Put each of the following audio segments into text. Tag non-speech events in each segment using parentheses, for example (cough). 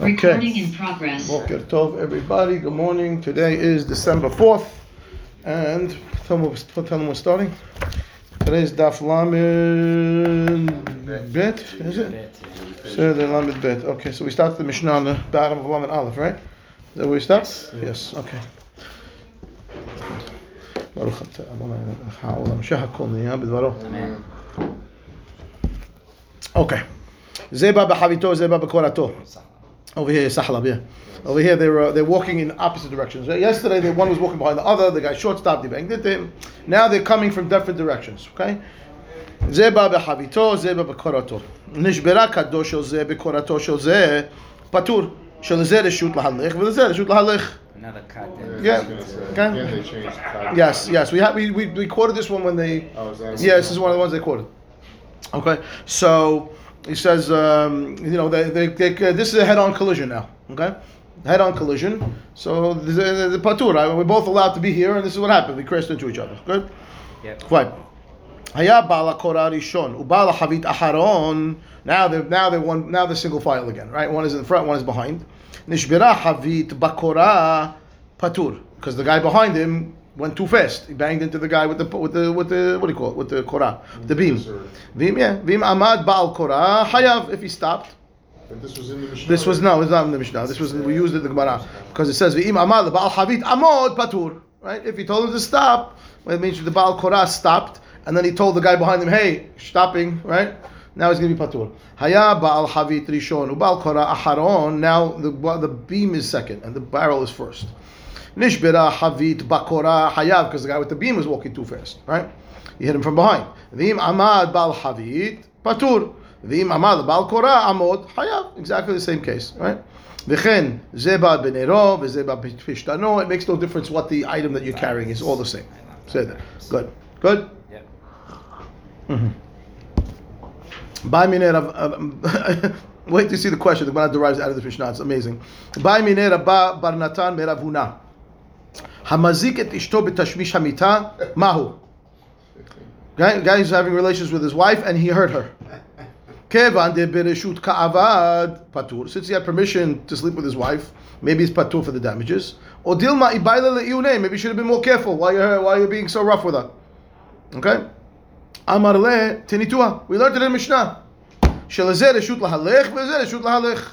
Recording in progress. Boker Tov, everybody. Good morning. Today is December 4th. And tell me, tell them we're starting. Today's Daf Lamed Bet, is it? So the Lamed Bet. Okay, so we start the Mishnah on the bottom of Lamed Aleph, right? Is that where we start? Yes. Okay. ברוך אתה אדוני העולם שהכל נהיה בדברו. אוקיי. זה בא בחביתו, זה בא בקורתו. Over here, Sahlab, yeah. Over here, they're uh, they're walking in opposite directions. Yesterday, the one was walking behind the other. The guy short stopped, he banged into him. Now they're coming from different directions. Okay. זה בא בחביתו, זה בא בקורתו. נשברה כדו של זה בקורתו של זה, פטור. שלזה רשות להלך ולזה רשות להלך. Another cut. Yeah. Can Okay. they change the card? Yes, yes. We, have, we, we, we quoted this one when they. Oh, is that- Yeah, this is one of the ones they quoted. Okay, so he says, um, you know, they, they, they, uh, this is a head-on collision now. Okay, head-on collision. So the, the, patur, right? we're both allowed to be here, and this is what happened. We crashed into each other. Good. Yeah. Fine. Haya bala korarishon ubala havit aharon. Now they now they're one now the single file again, right? One is in the front, one is behind. Nishbira havit bakora patur because the guy behind him went too fast. He banged into the guy with the with the with the what do you call it? With the korah, the beam. Vim, yeah. Vim amad baal korah hayav if he stopped. But this was in the Mishnah. This was no, it's not in the Mishnah. This was we used it in the Gemara because it says v'im amad baal havit amod patur. Right? If he told him to stop, well, it means the baal korah stopped, and then he told the guy behind him, "Hey, stopping!" Right? Now he's going to be patur. Haya baal havit rishon ubaal korah aharon. Now the the beam is second and the barrel is first. Nishbira Havit Bakora Hayav, because the guy with the beam was walking too fast, right? He hit him from behind. Vim Amad Bal Havit Patur. Vim Amad Bal Korah Amod Hayav. Exactly the same case, right? V'chen zeba benero v'zeba pishtano. It makes no difference what the item that you're carrying is. All the same. Say that. Good. Good. Yep. Mm-hmm. By minera. Uh, (laughs) wait to see the question. The Gemara derives out of the Mishnah. It's amazing. By minera ba barnatan meravuna. Hamazik et ishto betashmish hamita mahu. Guy, guy is having relations with his wife and he hurt her. Kevan de bereshut ka'avad patur. Since he had permission to sleep with his wife, maybe he's patur for the damages. Or dilma ibaila le'iune. Maybe you should have been more careful. Why you're why you're being so rough with her? Okay. Amar le tenitua. We learned it in Mishnah. Shelazeh reshut lahalech, v'zeh reshut lahalech.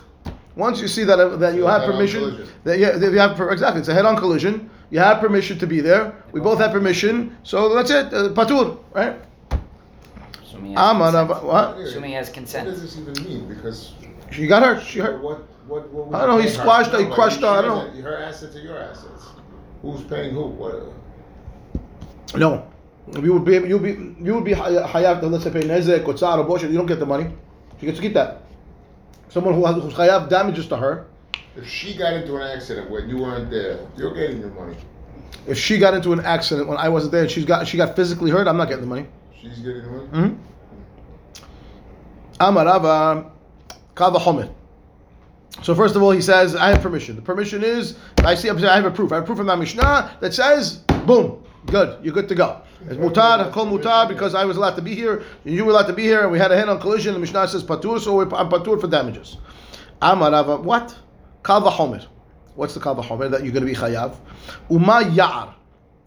Once you see that uh, that you have permission, that yeah, that you have exactly, it's a head-on collision. You have permission to be there. We both have permission, so that's it. Uh, patur, right? Assuming he Amar consent. What? Assuming he has What does this even mean? Because She got hurt. She hurt. what, what, what? was I don't know, he squashed her, he No, but crushed her, I don't has a- Her assets are your assets. Who's paying who? What? No, you would be you would be you would be hay- hayav. Let's say pay nezek or tzar or bullshit. You don't get the money. She gets to keep that. Someone who has who's hayav damages to her. If she got into an accident when you weren't there, you're getting your money. If she got into an accident when I wasn't there, and she's got she got physically hurt. I'm not getting the money. She's getting the money. Hmm? Amarava kava homer. So first of all, he says, "I have permission." The permission is, I see, I have a proof. I have proof from the Mishnah that says, "Boom, good, you're good to go." It's mutar, kol mutar, because I was allowed to be here, and you were allowed to be here, and we had a hand on collision. The Mishnah says patur, so we're- I'm patur for damages. Amarava, what? Kava Homer. What's the Kava Homer that you're going to be Chayav? Uma Ya'ar.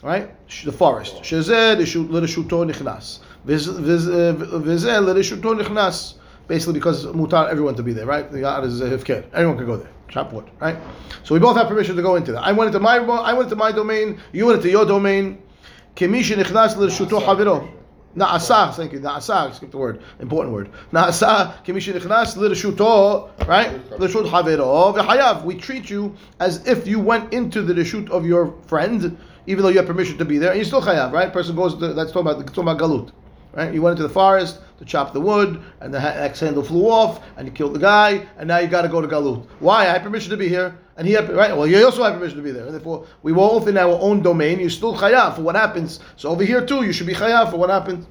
Right? The forest. Shezeh l'reshuto nichnas. Vizeh uh, l'reshuto nichnas. Basically because mutar everyone to be there, right? The Ya'ar is hifker. Anyone can go there. Chop wood, right? So we both have permission to go into that. I went into my I went into my domain. You went into your domain. Kemishi nichnas l'reshuto haviro. Na'asah, thank you. Na'asah, skip the word, important word. Na'asah, kimishinichnas lirishuto, right? Lirishut havero v'hayav. We treat you as if you went into the rishut of your friend, even though you have permission to be there, and you still chayav, right? Person goes, to, that's talking about, talking about galut. Right? You went into the forest to chop the wood, and the ha- axe handle flew off, and you killed the guy, and now you got to go to Galut. Why? I had permission to be here, and he had right. Well, you also have permission to be there, and therefore we were both in our own domain. You're still chayav for what happens. So over here too, you should be chayav for what happened.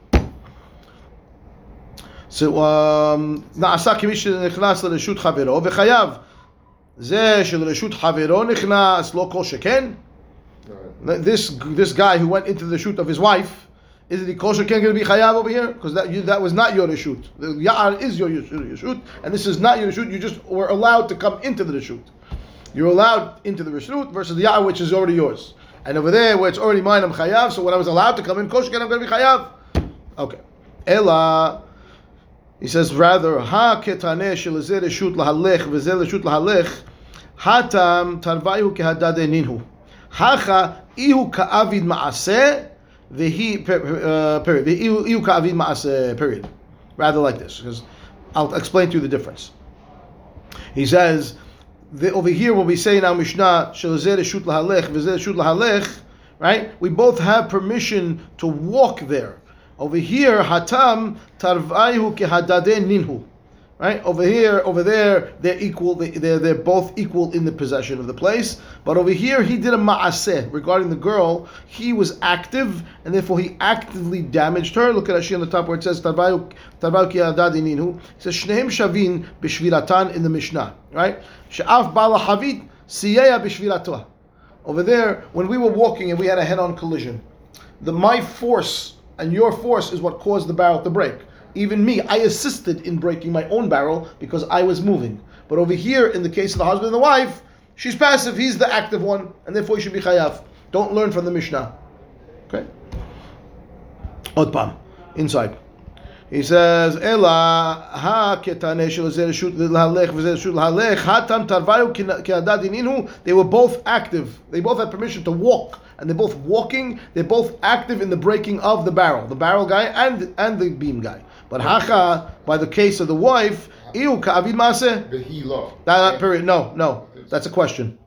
So um, נעשה כמי שנכנס לרשות חברו וחייב. זה שלרשות חברו נכנס לא כל שכן. Right. This this guy who went into the shoot of his wife is it the kosher can going to be chayav over here? Because that you, that was not your reshut. The ya'ar is your reshut, and this is not your reshut. You just were allowed to come into the reshut. You're allowed into the reshut versus the ya'ar which is already yours. And over there where it's already mine, I'm chayav. So when I was allowed to come in kosher, I'm going to be chayav. Okay. Ella. He says rather ha ketane shelazeh reshut lahalech v'zeh reshut lahalech hatam tarvayu kehadade ninhu hacha ihu ka'avid ma'aseh v'hi uh, period v'ihu ihu ka'avid ma'aseh period rather like this because I'll explain to you the difference. He says the, over here when we say in our Mishnah shelazeh reshut lahalech v'zeh reshut lahalech right we both have permission to walk there. Over here, hatam tarvaihu kehadade ninhu. Right over here, over there, they're equal. They, they're they're both equal in the possession of the place. But over here, he did a maaseh regarding the girl. He was active, and therefore he actively damaged her. Look at Rashi on the top where it says kehadade ninhu. It says shneim shavin b'shviratan in the Mishnah. Right? She'af bala havit siyeya b'shviratoh. Over there, when we were walking and we had a head-on collision, the my force and your force is what caused the barrel to break. Even me, I assisted in breaking my own barrel because I was moving. But over here, in the case of the husband and the wife, she's passive, he's the active one, and therefore he should be chayav. Don't learn from the Mishnah. Okay? Otpam, inside. He says, Ela ha ketane shel zeh reshut lahalech v'zeh reshut lahalech hatam tarvayu ke'adad. They were both active. They both had permission to walk, and they're both walking. They're both active in the breaking of the barrel, the barrel guy and and the beam guy. But hacha, by the case of the wife, iu ka'avid maaseh. V'hi. That, period. No, no, that's a question.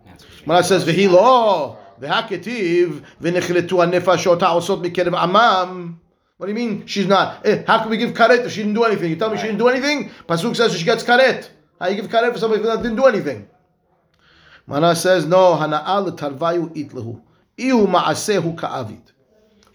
When I says v'hi lo v'haketiv v'nechletu hanefashot ha'osot mikerev amam. What do you mean she's not? Eh, how can we give karet if she didn't do anything? You tell me she didn't do anything? Pasuk says she gets karet. How you give karet for somebody that didn't do anything? Mana says no. Hana'al tarvayu itlahu. Iu ma'asehu ka'avid.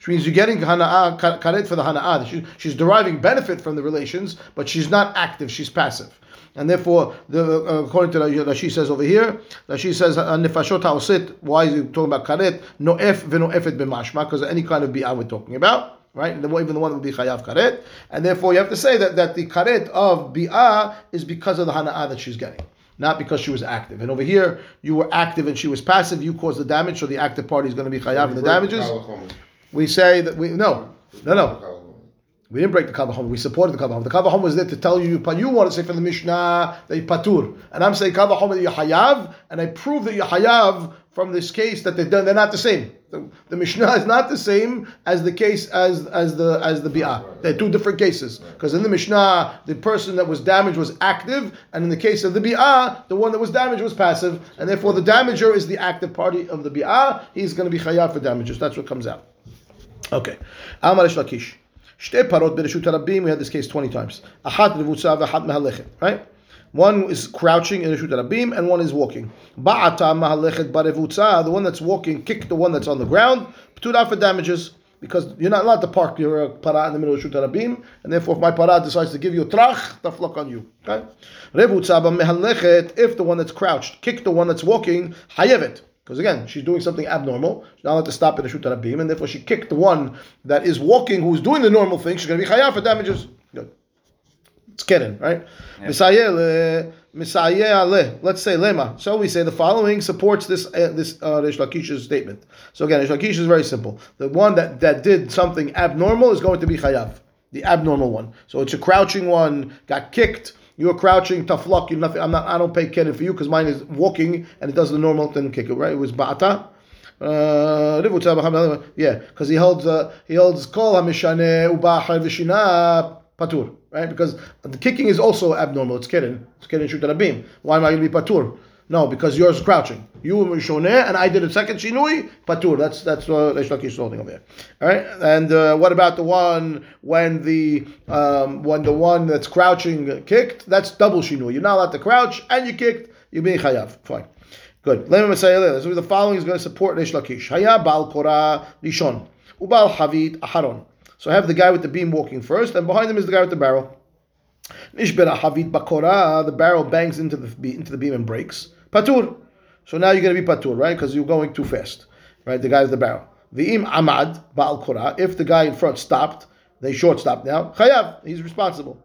Which means you're getting hana'ah karet for the hana'ah. She, she's deriving benefit from the relations, but she's not active. She's passive. And therefore, the, uh, according to Rashi says over here, Rashi says nefashot haosit. Why is he talking about karet? Noef v'noefet b'mashma because any kind of bi'ah we're talking about right? And even the one that would be chayav karet, and therefore you have to say that, that the karet of bi'ah is because of the hana'ah that she's getting, not because she was active. And over here, you were active and she was passive. You caused the damage, so the active party is going to be chayav in the damages. We say that we no, no, no. We didn't break the kavahom. We supported the kavahom. The kavahom was there to tell you. You want to say from the Mishnah that you patur, and I'm saying kavahom that you hayav, and I prove that you hayav from this case that they're they're not the same. The, the, Mishnah is not the same as the case as as the as the bi'ah. They're two different cases. Because in the Mishnah, the person that was damaged was active, and in the case of the bi'ah, the one that was damaged was passive, and therefore the damager is the active party of the bi'ah. He's going to be chayav for damages. That's what comes out. Okay. Amar Lakish. Shte parot bereshut harabim. We had this case 20 times. Ahat revutza v'ahat mehalechet. Right? One is crouching in reshut harabim and one is walking. Ba'ata mehalechet barevutza. The one that's walking kicked the one that's on the ground. P'tura for damages. Because you're not allowed to park your uh, para in the middle of reshut Harabim, and therefore, if my para decides to give you a trach, tough luck on you. Okay? If the one that's crouched kicked the one that's walking, hayevet. Because again, she's doing something abnormal. She's not allowed to stop in the Rishut Rabim, and therefore she kicked the one that is walking, who's doing the normal thing. She's going to be chayav for damages. Good. It's kidding, right? Misayeh Let's say lema. So we say the following supports this uh, this uh, Reish Lakish's statement. So again, Reish Lakish is very simple. The one that, that did something abnormal is going to be chayav, the abnormal one. So it's a crouching one, got kicked. You're crouching, tough luck. You nothing. I'm not. I don't pay kidden for you because mine is walking and it does the normal. Didn't kick it right. It was ba'ata. Uh, yeah, because he holds uh, he holds kol hamishane ubahar v'shina patur, right? Because the kicking is also abnormal. It's kidden. It's kidden shoot. Why am I going to be patur? No, because yours is crouching. You were shoneh, and I did a second shinui. Patur. That's that's what Reish Lakish is holding over there. All right. And uh, what about the one when the um, when the one that's crouching kicked? That's double shinui. You're not allowed to crouch, and you kicked. You're being chayav. Fine. Good. Let me say this. The following is going to support Reish Lakish. Haya bal korah rishon ubal havit aharon. So I have the guy with the beam walking first, and behind him is the guy with the barrel. Nishbera havit bakora. The barrel bangs into the into the beam and breaks. Patur. So now you're going to be patur, right? Because you're going too fast, right? The guy with the barrel. V'im amad ba'al korah. If the guy in front stopped, they short stopped now. Chayav, he's responsible.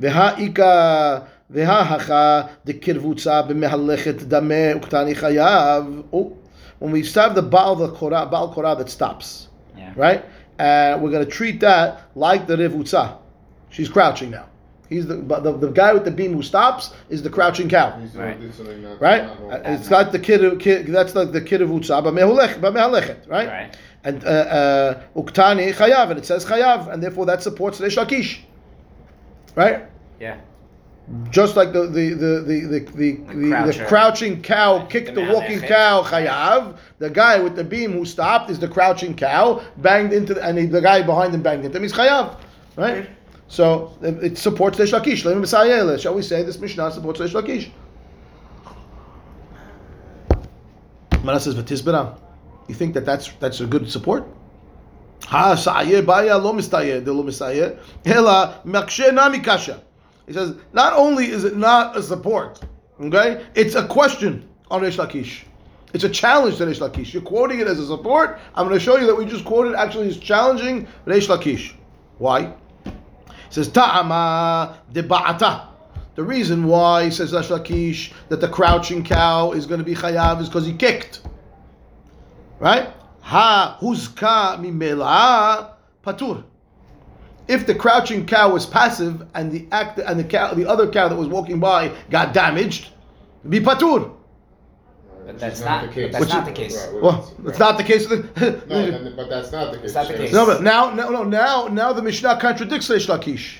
V'ha ika v'ha hacha de kirvutza b'mehalechet dameh uktani chayav. Oh, when we have the ba'al the korah, ba'al korah that stops, Yeah. right? Uh, we're going to treat that like the revutza. She's crouching now. He's the, but the the guy with the beam who stops is the crouching cow. He's Right. did something not- Right? not normal. Uh, It's got the kid, kid that's like the kid of Utsa, but mehulechet, but mehalechet, right? Right. And uh, uh, uktani chayav, and it says chayav, and therefore that supports the shakish, right? Yeah. Just like the the the the the, the, the, the croucher. crouching cow kicked the The walking cow chayav. The guy with the beam who stopped is the crouching cow, banged into the, and he, the guy behind him banged into him. He's chayav, right? So it, supports the shakish. Shall we say this Mishnah supports the shakish? Mara says v'tizbera. You think that that's that's a good support? Ha sa'ayeh baya lo de lo mistayeh hela makshe kasha. He says not only is it not a support, okay, it's a question on Reish Lakish. It's a challenge to Reish Lakish. You're quoting it as a support. I'm going to show you that we just quoted actually is challenging Reish Lakish. Why? Says ta'ama de ba'ata. The reason why, says Reish Lakish, that the crouching cow is going to be chayav is because he kicked. Right? Ha huzka mimela patur. If the crouching cow was passive and the act and the cow, the other cow that was walking by got damaged, be patur. Right, But that's is not- the case. but that's not the case. Right, Well, it's not the case. No, then- but that's not the case. It's not the case. No, but now, no, no, now, now the Mishnah contradicts Reish Lakish.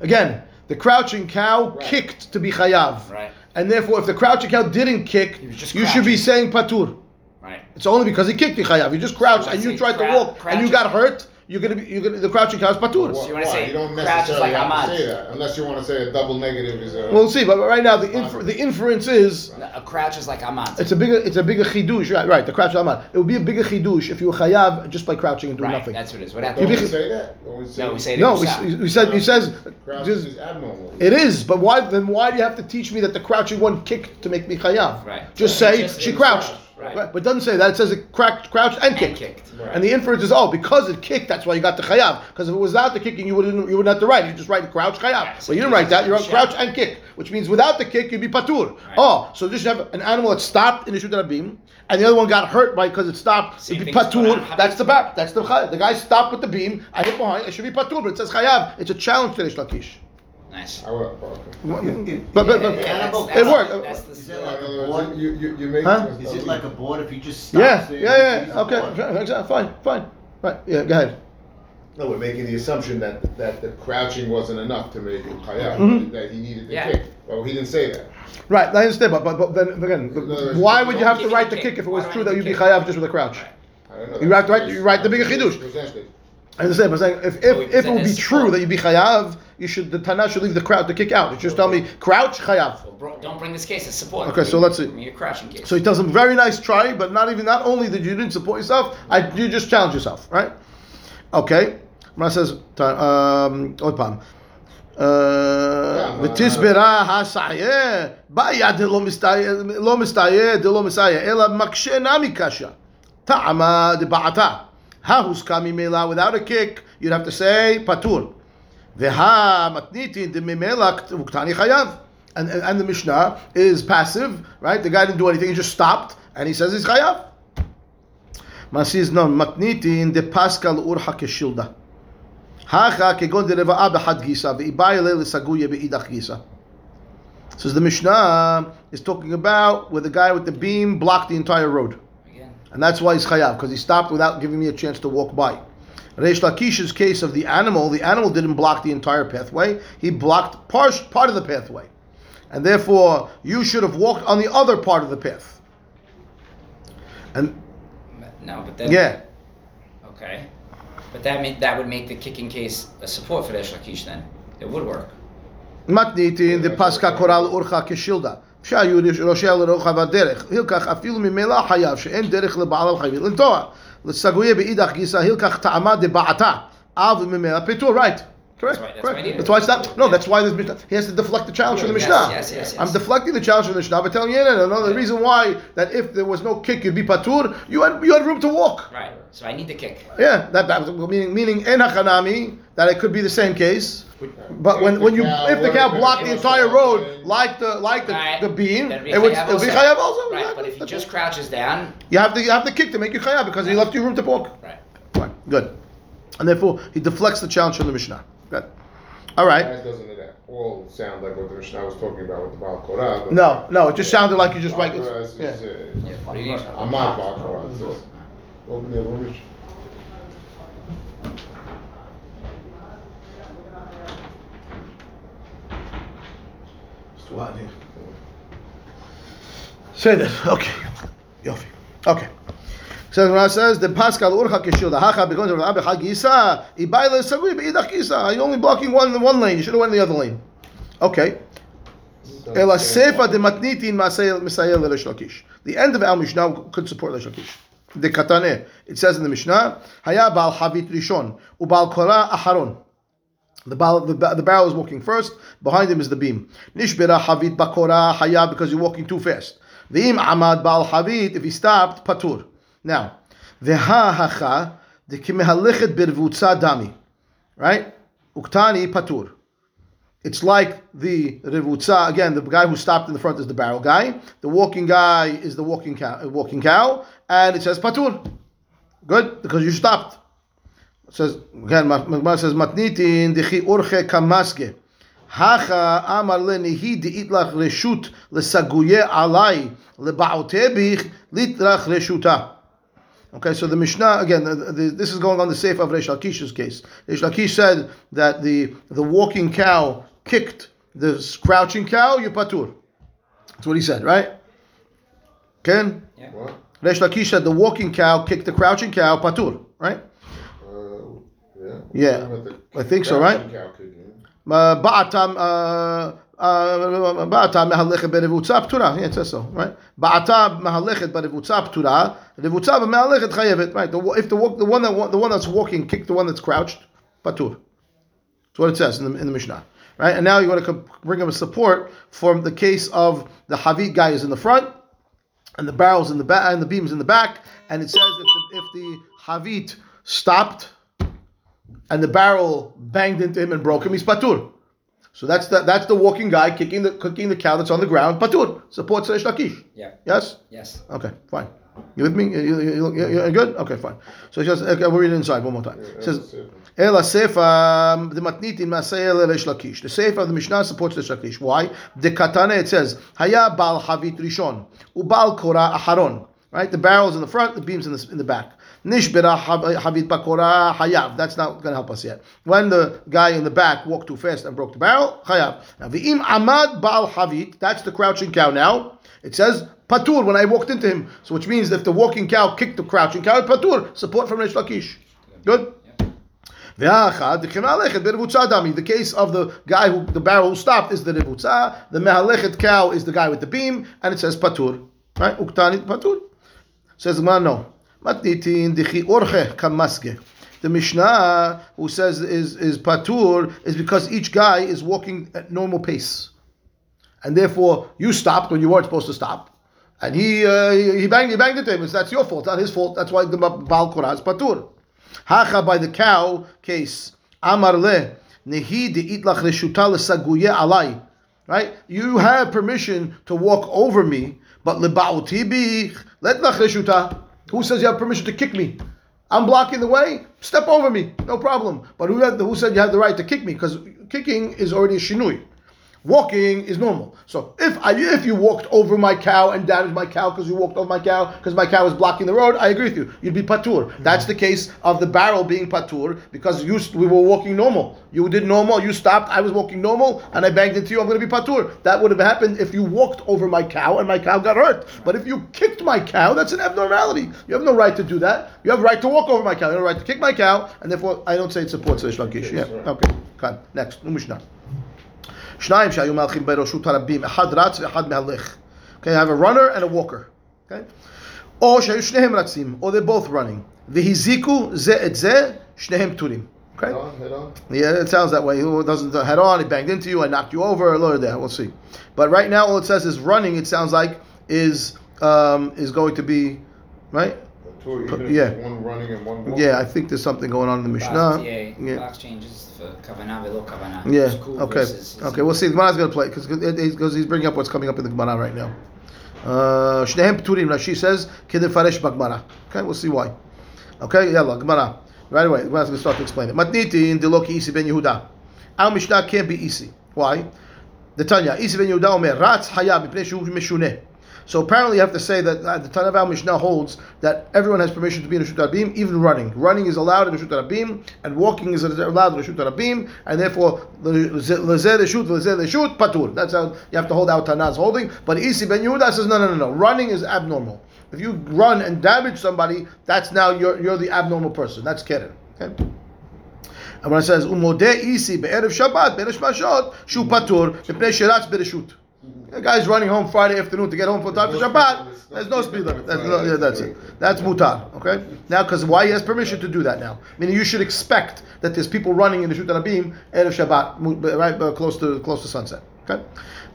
Again, the crouching cow Right. kicked to be chayav, Right. and therefore, if the crouching cow didn't kick, He was just you should be saying patur. Right. It's only because he kicked the chayav. You just crouched So and you say tried to crou- walk and you got hurt. You're gonna be, you're gonna, the crouching cow is patur. Why- you wanna say you don't crouch is necessarily like have Ahmad. to say that unless you want to say a double negative is a. We'll see, but right now the infer, the inference is A crouch is like Amad. it's a bigger it's a bigger chidush. Right, right. The crouch is aman. It would be a bigger chidush if you were chayav just by crouching and doing Right. nothing. That's what it is. What Don't You we be- say that? We say No, we say it no, we, himself. we said he says Crouch just- is abnormal. It is, but why then? Why do you have to teach me that the crouching one kicked to make me chayav? Right. Just Right. say Just- she it crouched. Right. But it doesn't say that. It says it cracked, crouched, and And kicked. kicked. Right. And the inference is, oh, because it kicked, that's why you got the chayav. Because if it was without the kicking, you wouldn't, you wouldn't have to write. You just write crouch chayav. Yeah, so but you didn't write that. You wrote shout. crouch and kick, which means without the kick, you'd be patur. Oh, so just have an animal that stopped in the beam, and the other one got hurt by because it stopped. Same it'd be patur. That's the back. That's the chayav. The guy stopped with the beam. I hit behind. It should be patur, but it says chayav. It's a challenge to Reish Lakish. Nice. I will. Okay. But, but, but Yeah, that's- it that's- worked. that's the- Is it In like a board? you, you, you make. Huh? Is it like a board if you just stop yeah, there? yeah, yeah, use yeah. Okay, board? exactly. Fine, fine. Right. Yeah. Go ahead. No, we're making the assumption that, that the crouching wasn't enough to make him chayav, Mhm. that he needed the Yeah. kick. Well, he didn't say that. Right, I understand, but, but, but then again, In other words, why would you have to write the the kick. kick if it was true that you'd be kick? chayav just with a crouch? I don't know. You write- That's right- you write the bigger that's chidush. presented. I understand, but I'm saying if, Oh, if, we if it would be true that you'd be chayav, you should the Tana should leave the crowd to kick out. You just tell me crouch chayav. Well, bro, don't bring this case as support. Okay, so let's see. Give me a crouching case. So he tells him very nice try, but not even not only did you didn't support yourself, I you just challenge yourself, right? Okay. Mara says um עוד פעם. ותסברה הסעיה, בעיה דלא מסתייע, לא מסתייע, דלא מסייע, אלא מקשה נמי קשה. טעמה דבעתה. ההוסקה ממילא, without a kick, you'd have to say פטור. The ha Veha in the mimelak uktani chayav. And, and, the Mishnah is passive, right? The guy didn't do anything; he just stopped, and he says he's chayav. Masis non matniti in de paskal urha keshilda. Hacha kegon de reva'a behad gisa ve'ibayele lesaguye be'idach gisa. So the Mishnah is talking about where the guy with the beam blocked the entire road, and that's why he's chayav because he stopped without giving me a chance to walk by. Reish Lakish's case of the animal, the animal didn't block the entire pathway, he blocked part, part of the pathway. And therefore, you should have walked on the other part of the path. And No, but then. yeah, Okay. But that mean, that would make the kicking case a support for Resh Lakish then. It would work. מתניתין דפסקה קורא לאורחה כשילדה. שהיו ראשיה לרוחב הדרך. הילקח אפילו ממילא חייב שאין דרך לבעל החייבים לנטוע. Right? Correct. That's why- that's correct. why it. That's why it's not. No, that's why there's Mishnah. He has to deflect the challenge from the Yes, Mishnah. yes, yes, yes. I'm deflecting the challenge from the Mishnah by telling you, no, no, no. The reason why that if there was no kick, you'd be patur. You had you had room to walk. Right. So I need the kick. Yeah, that, that was meaning meaning en hachanami that it could be the same case. But when, If when the you cow if the cow blocked the entire road like the like the, Right. the beam, Then it would it would be also. chayav also. Right. Yeah, But if he just it. crouches down. you have to you have to kick to make you chayav because he left you room to walk. Right. Fine, good, and therefore he deflects the challenge from the Mishnah. Good, all right. That doesn't at all sound like what the Mishnah was talking about with the Baal Korah. No, no, it just sounded like you just Baal right. Korah is- Yeah. is, uh, Yeah. What do you need? I'm not Baal Korah. it says- Open the other one. Say this. Okay. Yofi. Okay. So when it says the Pascal Urcha Kishil the Hacha because of Rabbi Hagisa, Ibaila Sagui Beidach Isa. You're only blocking one one lane. You should have went in the other lane. Okay. Ela Sefa de Matniti in Masayel Lesh Lakish. The end of Al Mishnah could support Lesh Lakish. The Katane. It says in the Mishnah, Haya Bal Havit Rishon, Ubal Kora Aharon. The, barrel, the, the barrel is walking first. Behind him is the beam. Nishbera havit bakora haya because you're walking too fast. V'im amad bal havit if he stopped patur. Now, v'ha hacha the kimehalichet birvutza dami, right? Uktani patur. It's like the revutza again. The guy who stopped in the front is the barrel guy. The walking guy is the walking cow. uh, Walking cow, and it says patur. Good because you stopped. It says again, Magmar says matnitin dechi urche kamaske. Hacha amar le nehi deitlach reshut lesaguye alai lebaotebich litrach reshuta. Okay, so the Mishnah again. The, the, this is going on the safe of Reish Lakish's case. Reish Lakish said that the the walking cow kicked the crouching cow. You patur. That's what he said, right? Ken. Yeah. What? Reish Lakish said the walking cow kicked the crouching cow. Patur. Right. Uh, yeah. yeah. I think so. Right. Cow kicking. Uh, Ba'ata mehalechet berevutza ptura. Yeah, it says so, right? Ba'ata mehalechet berevutza ptura. Revutza mehalechet chayevet. Right? If the, the one that the one that's walking kicked the one that's crouched, patur. That's what it says in the, in the Mishnah. Right? And now you want to bring him a support from the case of the Havit guy is in the front, and the barrels in the back, and the beams in the back, and it says if the, if the Havit stopped, and the barrel banged into him and broke him, he's patur. So that's the that's the walking guy kicking the kicking the cow that's on the ground. Patur supports Reish Lakish. Yeah. Yes. Yes. Okay. Fine. You with me? You, you, you, good? Okay. Fine. So says okay, we'll read it inside one more time. It says. Ela sefa the matnitin masayel Reish Lakish. The sefa of the Mishnah supports Reish Lakish. Why? The katana it says haya bal havit rishon ubal kora aharon. Right, the barrel's in the front, the beam's in the in the back. Nishbera havit bakora hayav. That's not going to help us yet. When the guy in the back walked too fast and broke the barrel, hayav. Now v'im amad bal havit. That's the crouching cow. Now it says patur when I walked into him. So which means if the walking cow kicked the crouching cow, patur support from Reish Lakish. Good. The mehalechet berevutza dami. The case of the guy who the barrel who stopped is the revutza. The mehalechet cow is the guy with the beam, and it says patur. Right? Uktani patur. Says man no. Matnitin dichi orche kamaske. The Mishnah who says is is patur is because each guy is walking at normal pace, and therefore you stopped when you weren't supposed to stop. And he uh, he banged he banged him. It's, that's your fault, not his fault. That's why the Baal Korah is patur. Hacha by the cow case. Amar le nehi deitlach reshuta lesaguye alai. Right? You have permission to walk over me, but leba'uti bi let lach reshuta. Who says you have permission to kick me? I'm blocking the way. Step over me, no problem. But who, had, who said you have the right to kick me? Because kicking is already a shinui. Walking is normal. So if I, if you walked over my cow and damaged my cow because you walked over my cow because my cow was blocking the road, I agree with you. You'd be patur. That's the case of the barrel being patur because you we were walking normal. You did normal. You stopped. I was walking normal and I banged into you. I'm going to be patur. That would have happened if you walked over my cow and my cow got hurt. But if you kicked my cow, that's an abnormality. You have no right to do that. You have a right to walk over my cow. You have a right to kick my cow, and therefore I don't say it supports Reish Lakish. Yeah. Okay. Fine. Next. Mishnah. שניים שהיו מהלכים בראשות הרבים, אחד רץ ואחד מהלך. Okay, I have a runner and a walker. Okay? או שהיו שניהם רצים, or they're both running. והזיקו זה את זה, שניהם פטורים. Okay. Head on, head on. Yeah, it sounds that way. Who doesn't uh, head on? He banged into you. I knocked you over. Lower there. We'll see. But right now, all it says is running. It sounds like is um, is going to be right. Two, even if Yeah. it's one running and one walking. Yeah, I think there's something going on in the Mishnah. yeah, Yeah. changes for kavana velo kavana. Yeah. Okay. versus- Okay. We'll see. The Gemara's going to play because because he's bringing up what's coming up in the Gemara right now. Uh, Shnehem Pturim. Rashi says Kedir Faresh Bagmara. Okay. We'll see why. Okay. Yalla. Gemara. Right away. The Gemara's going to start to explain it. Matniti in Diloki Isi ben Yehuda. Our Mishnah can't be Isi. Why? The Tanya. Isi ben Yehuda Omer Ratz Hayab Mipnei Shu Meshuneh. So apparently, you have to say that uh, the Tanav Mishnah holds that everyone has permission to be in a Shut Rabim, even running. Running is allowed in a Shut Rabim, and walking is allowed in a Shut Rabim, and therefore lezer Reshut, lezer Reshut, patur. That's how you have to hold out Tanah's holding. But Isi ben Yehuda says no, no, no, no. Running is abnormal. If you run and damage somebody, that's now you're you're the abnormal person. That's keren. Okay. And when it says umodeh isi be'erev Shabbat be'erev Mashot shu patur mipnei sheratz bereshut. A guy's running home Friday afternoon to get home for time for Shabbat. There's no speed limit. That's, no, yeah, that's it. That's mutar. Okay. Now, because why he has permission to do that now? Meaning you should expect that there's people running in the Shut Rabim erev Shabbat, right uh, close to close to sunset. Okay.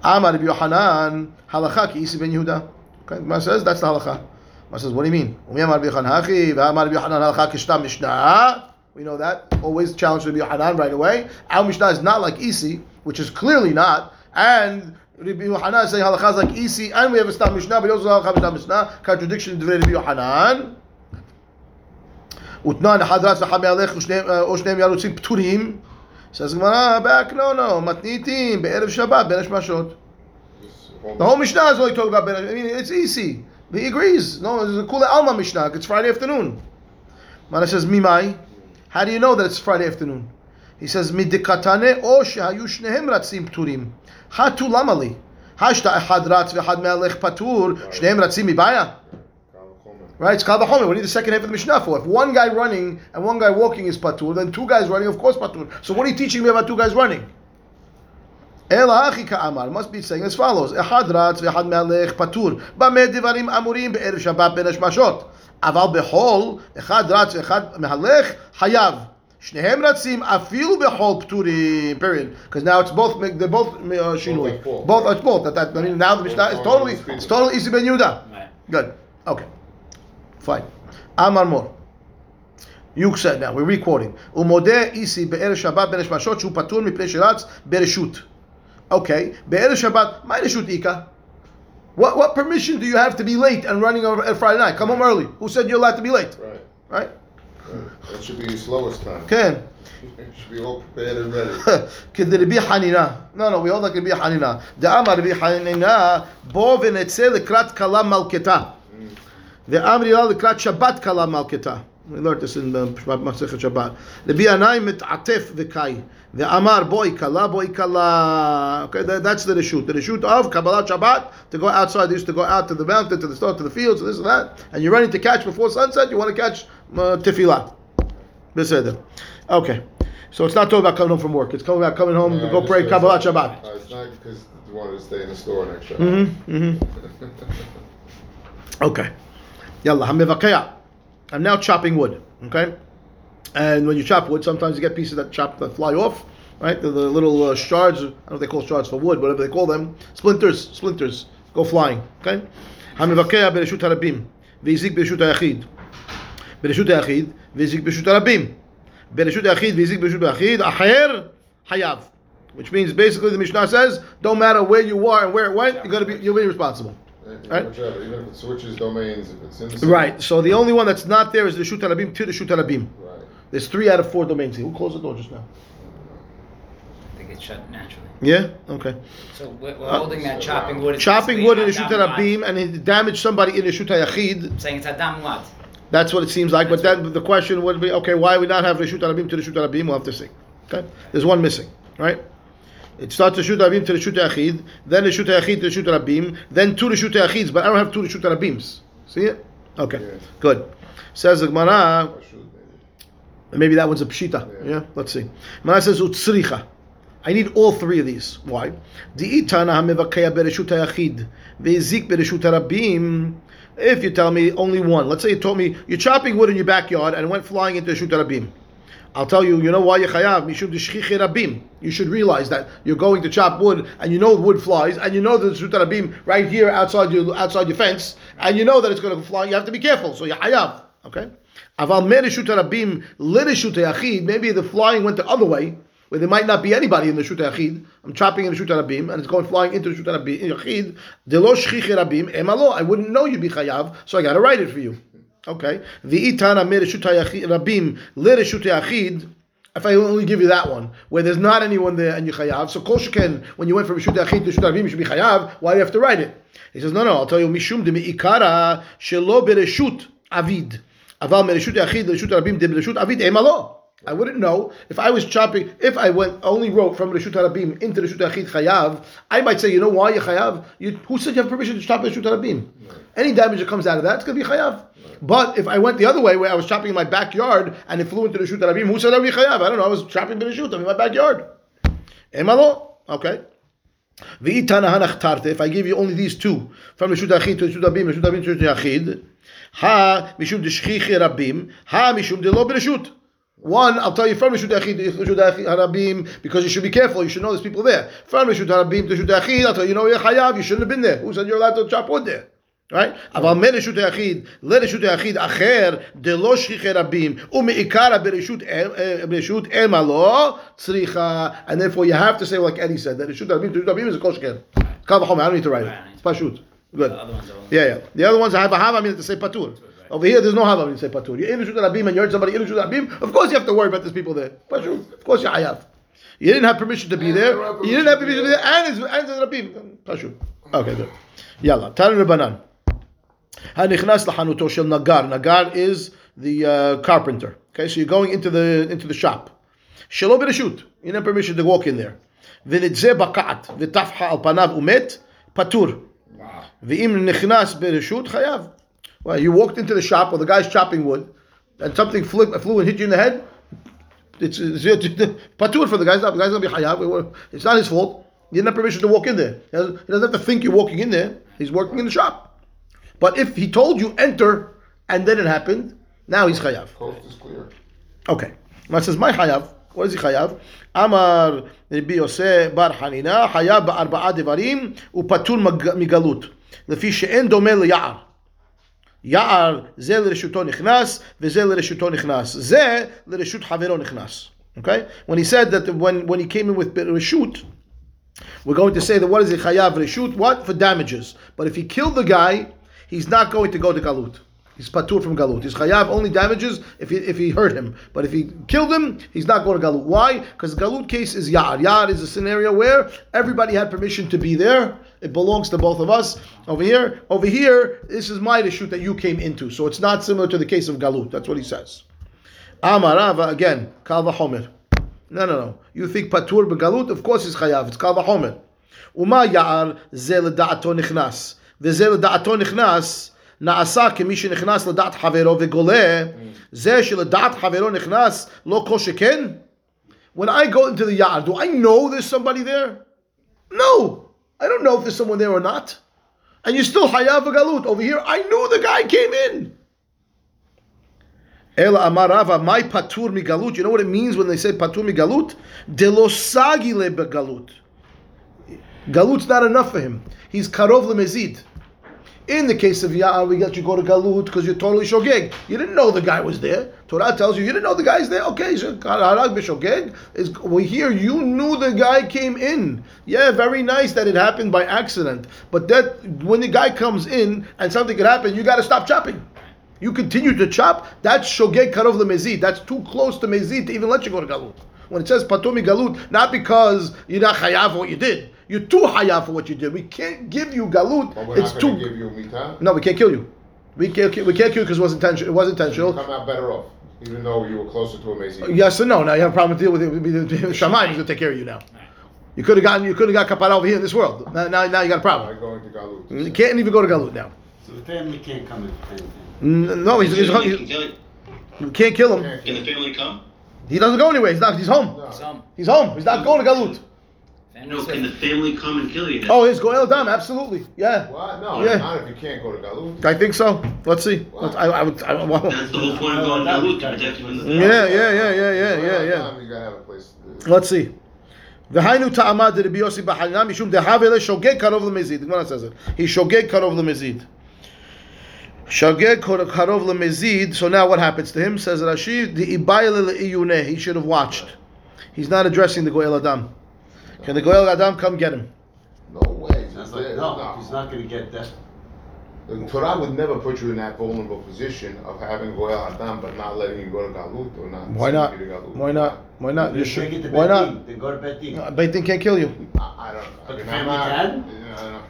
Amar Rabbi Yohanan halacha ki isi ben Yehuda. Okay. Gemara says that's the halacha. Gemara says, what do you mean? Umi Amar Rabbi Yochanan hachi v'Amar Rabbi Yohanan halacha kishtam mishnah. We know that. Always challenge Rabbi Yohanan right away. Our Mishnah is not like Isi, which is clearly not. And Rabbi Yohanan is saying halakha is like Isi, and we have a Stam Mishnah, but he also has halakha Mishnah. Contradiction in Rabbi Yohanan. ותנן אחד רץ ואחד מהלך ושניהם- אה, או שניהם ירוצים פטורים. says Gemara back, no, no, מתניתים בערב שבת בין השמשות. This The whole Mishnah is only talking about Ben. I mean, it's easy. He agrees. No, it's a Kula Alma Mishnah. It's Friday afternoon. Mana says, Mimai. How do you know that it's Friday afternoon? He says, Midikatane o shehayu shnehem ratzim pturim. Hatu lamali. Hashta echad ratz v'echad me'alech patur. Shnehem ratzim mibaya. Right, it's Kavachomer. We need the second half of the Mishnah for. If one guy running and one guy walking is patur, then two guys running, of course, patur. So what are you teaching me about two guys running? אלא אחי כאמר, must be saying as follows, אחד רץ ואחד מהלך פטור, במה דברים אמורים בערב שבת בין השמשות, אבל בחול, אחד רץ ואחד מהלך חייב. Shnehem ratzim afilu bechol pturim. Period. Because now it's both. They're both uh, shinui. Both. It's both. That, that, I mean, now the Mishnah is totally. It's totally Isi ben yuda Good. Okay. Fine. Amar Mor you said now, we're recording. Umodeh isi be'er Shabbat beresh mashot shu patur mipnei shiratz bereshut. Okay, be'er Shabbat, my reshut ika. What, what permission do you have to be late and running over at uh, Friday night? Come home early. Who said you're allowed to be late? Right. Right? right. That should be your slowest time. כן. You should be all prepared and ready. (laughs) כדרבי חנינה. No, no, we all like רבי חנינה. דאמר רבי חנינה, בוא ונצא לקראת כלה מלכתה. ואמרי לה לקראת שבת כלה מלכתה. We learned this in um, Masechet Shabbat. The Anai mit'atef v'kai amar boy kala boy kala. Okay, that, that's the reshut. The reshut of Kabbalah Shabbat to go outside. They used to go out to the mountain, to the store, to the fields, this and that. And you're running to catch before sunset. You want to catch uh, tefillah. Beseder. Okay. So it's not talking about coming home from work. It's coming about coming home yeah, to go pray Kabbalah Shabbat. Not, it's not because you wanted to stay in the store next Shabbat. Mm-hmm, mm-hmm. (laughs) okay. Yalla, hamivakaya. I'm now chopping wood. Okay. And when you chop wood, sometimes you get pieces that chop that fly off. Right, the, the little uh, shards. I don't know if they call shards for wood, whatever they call them. Splinters, splinters go flying. Okay. המבקע ברשות הרבים, והזיק ברשות היחיד. ברשות היחיד, והזיק ברשות הרבים. ברשות היחיד והזיק ברשות היחיד, אחר חייב. Which means basically the Mishnah says, don't matter where you are and where it went, you're gonna be you're gonna be responsible. Right. Whichever, even if it switches domains, if it's in the same. Right. So the only one that's not there is the Shut Arabim to the Shut Arabim. Right. There's three out of four domains here. Who closed the door just now? They get shut naturally. Yeah. Okay. So we're, we're Uh, holding that chopping wood. is Chopping wood in the Adam Shut Arabim and it damaged somebody in the Shut Yachid. Saying it's Adam what? That's what it seems like. But then the question would be, okay, why we not have the Shut Arabim to the Shut Arabim? We'll have to see. Okay. There's one missing. Right. It starts the Shut Arabim to the Shut Yachid, then the Shut Yachid to the Shut Arabim, then two the Shut Yachids, but I don't have two the Shut Arabims. See it? Okay. Yeah. Good. Says the Gemara. Maybe. That one's a pshita. Yeah, Yeah. let's see. Mana says utsricha. I need all three of these. Why? Di'itana hamevakaya bereshut hayachid ve'zik bereshut harabim. If you tell me only one, let's say you told me you're chopping wood in your backyard and it went flying into the shut harabim. I'll tell you, you know why you're chayav? You should realize that you're going to chop wood, and you know wood flies, and you know there's shut rabim right here outside your outside your fence, and you know that it's going to fly. You have to be careful, so you're chayav. Okay. Aval mereshut rabim lireshut yachid. Maybe the flying went the other way, where there might not be anybody in the shut yachid. I'm chopping in the shut rabim, and it's going flying into the shut yachid. Delo shchichi rabim emalo. I wouldn't know you'd be chayav, so I got to write it for you. Okay. V'itana mereshut rabim lireshut yachid. If I only give you that one, where there's not anyone there and you chayav, so kol sheken, when you went from Rishut Achid to Rishut Rabim, you should be chayav, why do you have to write it? He says, no, no, I'll tell you, mishum de mi'ikara shelo bereshut avid. Aval mereshut Achid to Rabim de bereshut avid emalo. I wouldn't know if I was chopping. If I went only wrote from Rishut Rabim into Rishut Achid Chayav, I might say, you know why you Chayav? You, who said you have permission to chop Rishut Rabim? Any damage that comes out of that, it's going to be Chayav. But if I went the other way, where I was chopping in my backyard and it flew into the Rishut Rabim, who said I would be Chayav? I don't know. I was chopping the Rishut in my backyard. Emalo. Okay. V'itana hanach tarte. If I give you only these two, from Rishut Achid to Rishut Rabim, Rishut Rabim to Rishut Achid, ha mishum d'shchichi rabim, ha mishum de lo bereshut. One, I'll tell you from Rishut Achid to Rishut Harabim because you should be careful. You should know there's people there. From Rishut Harabim to Rishut Achid, I'll tell you, you know you're chayav. You shouldn't have been there. Who said you're allowed to chop wood there? Right? אבל מרשות היחיד לרשות היחיד אחר דלא שכיחי רבים ומעיקרא ברשות ברשות אמה לא צריכה and therefore you have to say like Eddie said that רשות הרבים רשות הרבים is a kol sheken. קל וחומר, I don't need to write it. It's pashut. Good. The other ones are Yeah, yeah. The other ones I have a hava, I mean to say patur. over here, there's no hava, I mean say patur. You're in Rishut Rabim and you heard somebody in Rishut Rabim, of course you have to worry about these people there. Pashut. Of course you have. You didn't have permission to be there. You didn't have permission to be there, and it's and it's Rabim. Pashut. Okay, good. Yalla. Taran Rabbanan. Hanichnas lahanuto shel nagar. Nagar is the uh, carpenter. Okay, so you're going into the into the shop. Shelo bereshut. You didn't have permission to walk in there. V'nitzeh bakat v'tafha al panav umet patur. V'im nichnas bereshut chayav. Well, you walked into the shop, or the guy's chopping wood, and something flew, flew and hit you in the head. It's, it's, it's patur for the guy's not. The guy's gonna be chayav. It's not his fault. You didn't have permission to walk in there. He doesn't, he doesn't have to think you're walking in there. He's working in the shop. But if he told you enter and then it happened, now he's chayav. Coast is clear. Okay. Now it says, my chayav. What is he chayav? Amar Rabbi Yosef bar Hanina, chayav ba'arba'a devarim, upatur mag- migalut. לפי שאין דומה ליער. יער זה לרשותו נכנס, וזה לרשותו נכנס. זה לרשות חברו נכנס. Okay? When he said that when, when he came in with reshut, we're going to say that what is a chayav reshut? What? For damages. But if he killed the guy, he's not going to go to galut. He's patur from galut. He's chayav only damages if he, if he hurt him. But if he killed him, he's not going to galut. Why? Because galut case is yar. Yar is a scenario where everybody had permission to be there. It belongs to both of us. Over here, over here, this is my reshut that you came into. So it's not similar to the case of galut. That's what he says. Amarava again, kal v'chomer. No, no, no. You think patur begalut? Of course it's chayav. It's kal v'chomer. ומה יער זה לדעתו נכנס, וזה לדעתו נכנס, נעשה כמי שנכנס לדעת חברו וגולה, זה שלדעת חברו נכנס, לא כל שכן? When I go into the yard, do I know there's somebody there? No. I don't know if there's someone there or not. And you still hayav galut. Over here, I knew the guy came in. Ela amarava, my patur migalut. You know what it means when they say patur migalut? Delosagi le begalut. Galut's not enough for him. He's karov lemezid. In the case of Ya'ar, we got you go to Galut because you're totally shogeg. You didn't know the guy was there. Torah tells you you didn't know the guy's there. Okay, b'shogeg is well here. You knew the guy came in. Yeah, very nice that it happened by accident. But that when the guy comes in and something could happen, you got to stop chopping. You continue to chop. That's shogeg karov lemezid. That's too close to mezid to even let you go to Galut. When it says patumi galut, not because you're not chayav what you did. You're too hayav for what you did. We can't give you galut. But we're It's not too. to give you mita. No, we can't kill you. We can't. We can't kill you because it was intentional. It was You intentional. come out better off, even though you were closer to a Macy. Uh, yes or no? Now you have a problem to deal with it. Shammai is going to take care of you now. You could have gotten. You could have got kapara over here in this world. Now, now, now you got a By problem. going to Galut. You can't even go to galut now. So the family can't come in anything. No, he's, he's, Family can he's, kill you. you can't kill him. Can the family come? He doesn't go anywhere. He's not. He's home. Some. He's home. He's not going to galut. Families No, can the with- family come and kill you? Oh, it's Goel Dam, absolutely. Yeah. What? No, Yeah. not if you can't go to Galut. I think so. Let's see. Let's, I, I would. I, well, That's the whole point of going to Galut to protect you from the. yeah, yeah, yeah, yeah, yeah, yeah, yeah. You gotta have a place. to- Let's see. והיינו טעמה דרבי יוסי בחנינה משום דהבה לשוגג קרוב למזיד. הגמרא says it. He שוגג קרוב למזיד. שוגג קרוב למזיד. So now what happens to him? Says Rashi, דאיבאי לעיונה. He should have watched. He's not addressing the Goel Adam. Can the Goel Adam come get him? No way. That's like, no, he's not gonna get that. The Torah would never put you in that vulnerable position of having Goel Adam but not letting you go to Galut or not. Why not? sending you to Galut. Why not? Why not? You They should. take it to Why not? Din. Then go to Bet Din. Beit Din can't kill you. I, I don't. But I mean, the family not, can? Yeah, I don't.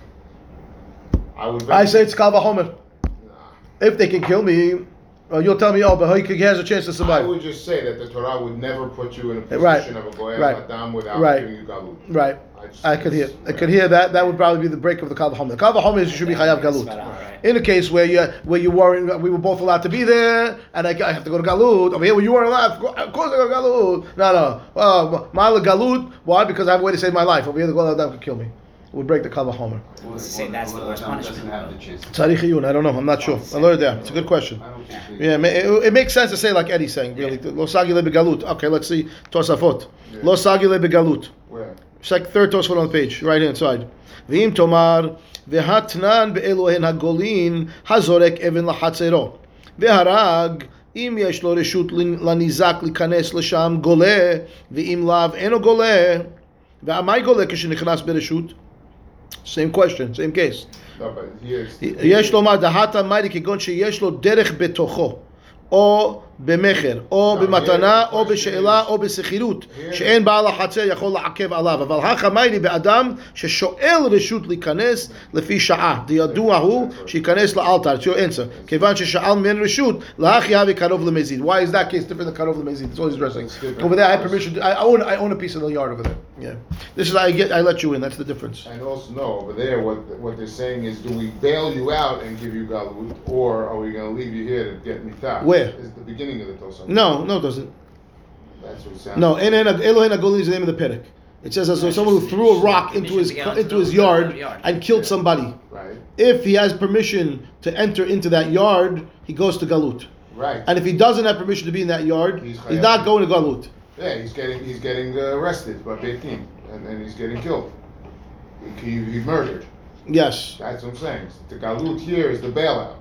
I would. I say it's Kal Vachomer. Nah. If they can kill me, uh, you'll tell me, oh, but he has a chance to survive. I would just say that the Torah would never put you in a position Right. of a Goel Right. Adam without Right. giving you Galut. Right. just- I could hear. I could hear that. That would probably be the break of the Kal Vachomer. The Kal Vachomer is you should be Chayav That's Galut. right. In a case where you where you weren't, we were both allowed to be there, and I, I have to go to Galut. Over here, where you weren't allowed, of course I go to Galut. No, no. Uh, Mala Galut. Why? Because I have a way to save my life. Over here, the Goel Adam could kill me would break the Kal Vachomer. Well, say that's the worst punishment. I don't know. I'm not sure. I learned that. It's a good question. Yeah, it, it, makes sense to say like Eddie's saying, really. Lo begalut. Okay, let's see. Tosafot. Losagi sagile begalut. Where? It's like third Tosafot on the page, right hand side. V'im tomar v'hatnan be'elohen hagolin hazorek evin lahatzero v'harag אם יש לו רשות לניזק להיכנס לשם גולה, ואם לאו אינו גולה, והמי גולה כשנכנס ברשות? Same question, same case. No, but here's. יש לומר דהת המאי כגון שיש לו דרך בתוכו, או במכר, או No, במתנה, here או the בשאלה, question או בשכירות, Here- שאין בעל החצר יכול לעכב עליו. אבל הכא מיילי באדם ששואל רשות להיכנס לפי שעה, דידוע הוא שייכנס לאלתר, it's your answer. כיוון ששאל ממנו רשות, להכי הווה קרוב למזיד. Why is that case different than קרוב למזיד? It's always addressing. It's different. Over there, I have permission, to, I own, I own a piece of the yard over there. Yeah. This is, I get, I let you in, that's the difference. And also, no, over there, what what they're saying is, do we bail you out and give you galut, or are we going to leave you here to get mitah? Where? Is the beginning of the Tosafot. No, no, it doesn't. That's what it sounds. No, and then Elohim Agolin is the name of the Perek. It says as though someone who threw a rock into his into his yard and killed somebody. Right. If he has permission to enter into that yard, he goes to Galut. Right. And if he doesn't have permission to be in that yard, He's he's not going to Galut. Yeah, he's getting he's getting uh, arrested by Beit Din, and, then he's getting killed. He, he, he's murdered. Yes. That's what I'm saying. The galut here is the bailout.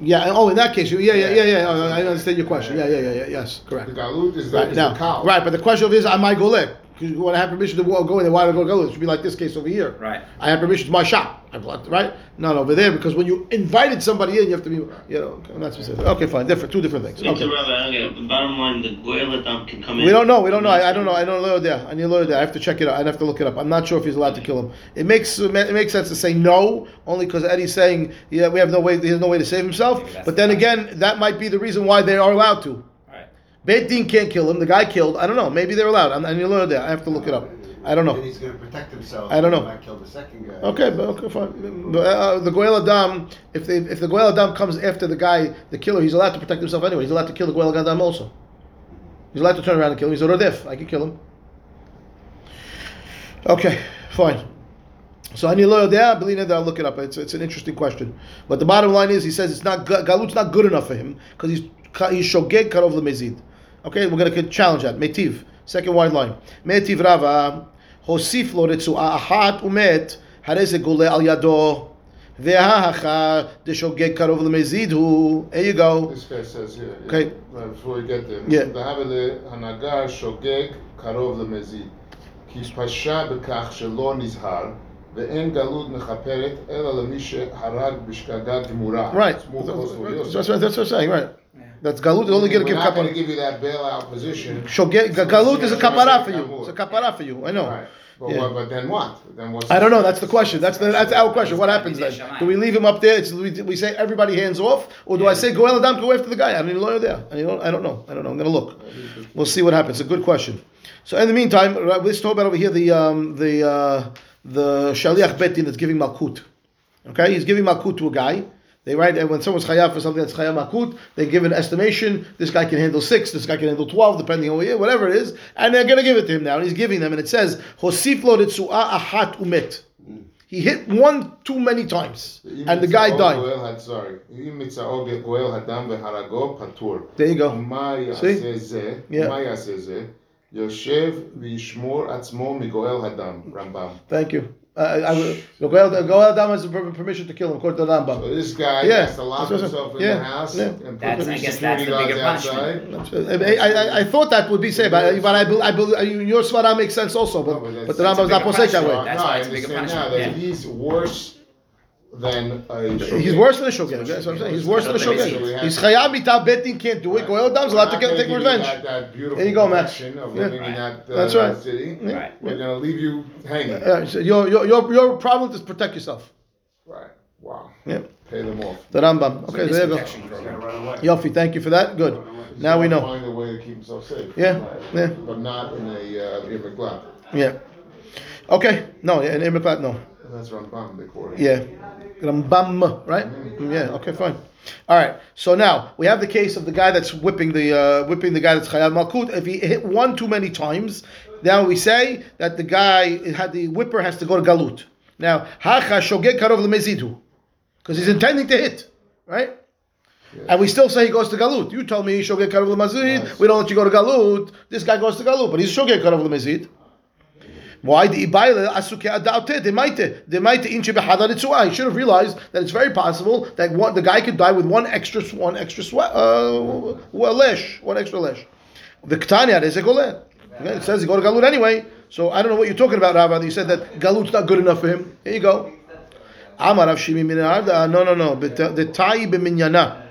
Yeah. Oh, in that case, you- yeah, yeah, yeah, yeah. oh, I understand your question. Yeah, yeah, yeah, yeah. Yes, correct. The galut is the, Right is now, cow. right. But the question is, am I golek? Because when I have permission to wa- go in there, why do I go to Galut? It should be like this case over here. Right. I have permission to my shop. I bought- Right? Not over there because when you invited somebody in, you have to be, you know, okay, not specific. Okay, fine. Different, two different things. Okay. Okay. okay, bottom line, the Goel Adam can come in. We don't know. We don't know. I, I don't know. I don't know there. I need a lawyer there. I have to check it out. I have to look it up. I'm not sure if he's allowed to kill him. It makes it makes sense to say no, only because Eddie's saying yeah, we have no way. He has no way to save himself. But then again, that might be the reason why they are allowed to. Beit Din can't kill him. The guy killed. I don't know. Maybe they're allowed. I'm, I need a lawyer there. I have to look it up. I don't know. he's gonna protect himself. I don't know. Might kill the second guy. Okay, but okay, fine. Uh, the Goel Adam, if they, if the Goel Adam comes after the guy, the killer, he's allowed to protect himself anyway. He's allowed to kill the Goel Adam also. He's allowed to turn around and kill him. He's a Rodef. I can kill him. Okay, fine. So I need a lawyer there. I believe that I'll look it up. It's, it's an interesting question. But the bottom line is, he says it's not Ga- Galut's not good enough for him because he's he's shogeg karov lemezid. Okay, we're gonna challenge that. Metiv, second wide line. Metiv Rava hosif lo retzuah ahat umet הרי זה גולה על ידו וההכה דשוגג קרוב למזיד הוא, there you go. This guy says here. yeah, Okay. uh, Before we get there. Yeah. דהבה להנהגה שוגג קרוב למזיד. כי פשע בכך שלא נזהר, ואין גלות מכפרת, אלא למי שהרג בשגגה גמורה. Right. It's more close to what you're That's saying. what, that's what I'm saying, right. That's Galut, you only get to give not going to kapara. give you that bailout position. Shogeg, Galut is a kapara for you. It's a kapara for you, I know. Right. But, Yeah. what, but then what? Then what's I don't know. That's the question. That's the, that's our question. What happens then? Do we leave him up there? It's, we, we say everybody hands off, or do I say Goel Adam go after the guy? I need a lawyer there. I don't, I don't know. I don't know. I'm gonna look. We'll see what happens. It's a good question. So in the meantime, right, let's talk about over here the um, the uh, the shaliach beit din that's giving malkut. Okay, he's giving malkut to a guy. They write that when someone's chayav for something that's chayav malkut, they give an estimation. This guy can handle six. This guy can handle twelve, depending on what, whatever it is, and they're going to give it to him now. And he's giving them, and it says hosif hosiflo ahat umet. He hit one too many times, and the guy died. Sorry. There you go. See? Yeah. Thank you. Uh, I, I, Goel Goel Adam has permission to kill him, according to the So Rambam. this guy Yeah. has to lock That's himself in saying. the house Yeah. and put That's- the I guess security that's the bigger guards punishment. outside. I, I, I thought that would be said, but, but I, bel- I, I, your svara makes sense also, but, No, but but the that's- Rambam's not bigger posek that way. That's no, why I it's a bigger understand now punishment, that yeah. he's worse than a He's worse than a shogeg. That's what I'm saying. He's worse than a So we shogeg. He's chayam mita beit din can't do it. Goel Adam's allowed to get, take gonna give you revenge. That, that There you go, Matt. Of Yeah. living in that uh, That's right. city. Right. We're gonna leave you hanging. Uh, so your, your, your, your problem is protect yourself. Right. Wow. Yeah. Pay them off. The Rambam. Okay, Witness there you go. protection program. Run away. Yofi, thank you for that. Good. He's Now we know. Find a way to keep himself safe. Yeah, yeah. But not in a uh, in a glove. Yeah. Okay. No, yeah, in Imiklat, no. That's Rambam they call it. Yeah. Rambam, right? Yeah, okay, fine. All right. So now we have the case of the guy that's whipping the uh, whipping the guy that's Chayav Malkut. If he hit one too many times, now we say that the guy had the whipper has to go to Galut. Now, Hacha Shogeg Karov Lemezidu. Because he's intending to hit, right? And we still say he goes to Galut. You told me he Shogeg Karov Lemazid. Yes. We don't let you go to Galut. This guy goes to Galut, but he's Shogeg Karov Lemazid. Why the ibayle asuke adaute de maite de maite inche behadar? He should have realized that it's very possible that one, the guy could die with one extra one extra sweat uh, well, lesh one extra lesh. The ktanya is a. Okay, It says he go to galut anyway. So I don't know what you're talking about, Rabbi. You said that galut's not good enough for him. Here you go. Amar Shimi min No, no, no. But the tai b'minyana.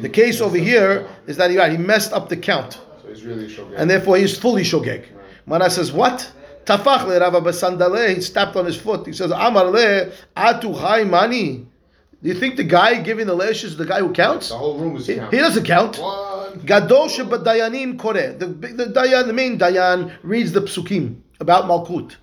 The case over here is that he, right, he messed up the count So he's really shogeg. and therefore he's fully shogeg. Mana says, what? Tafach le Rava basandale, he stepped on his foot. He says, Amar le atu chai mani. Do you think the guy giving the lashes is the guy who counts? the whole room is He, he doesn't count. Gadol shebadayanim kore. The, the dayan, the main dayan, reads the psukim about malkut.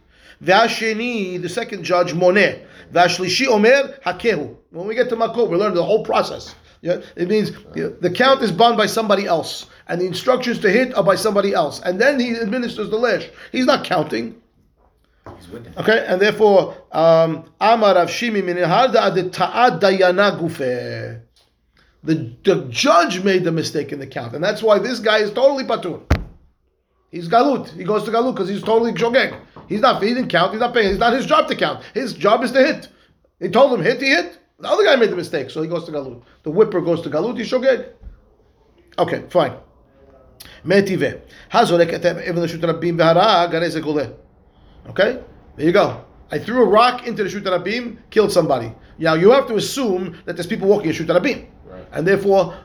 V'asheni, the second judge, moneh. V'ashlishi omer hakehu. When we get to malkut, we learn the whole process. Yeah, it means the count is bound by somebody else, and the instructions to hit are by somebody else, and then he administers the lash. He's not counting. He's. Okay, and therefore, um, Amar Rav Shimi min harda ad ta'ad dayana gufe. The, the judge made the mistake in the count, and that's why this guy is totally patur. He's galut. He goes to galut because he's totally shogeg. He's not. He didn't count. He's not paying. It's not his job to count. His job is to hit. He told him hit. He hit. The other guy made the mistake, so he goes to galut. The whipper goes to galut. He's shogeg. Okay, fine. Metive. Hazorek etem even the shut rabim v'harag harei ze. Okay? There you go. I threw a rock into the Shut Rabim, killed somebody. Now you have to assume that there's people walking in Shut Rabim. Right. And therefore,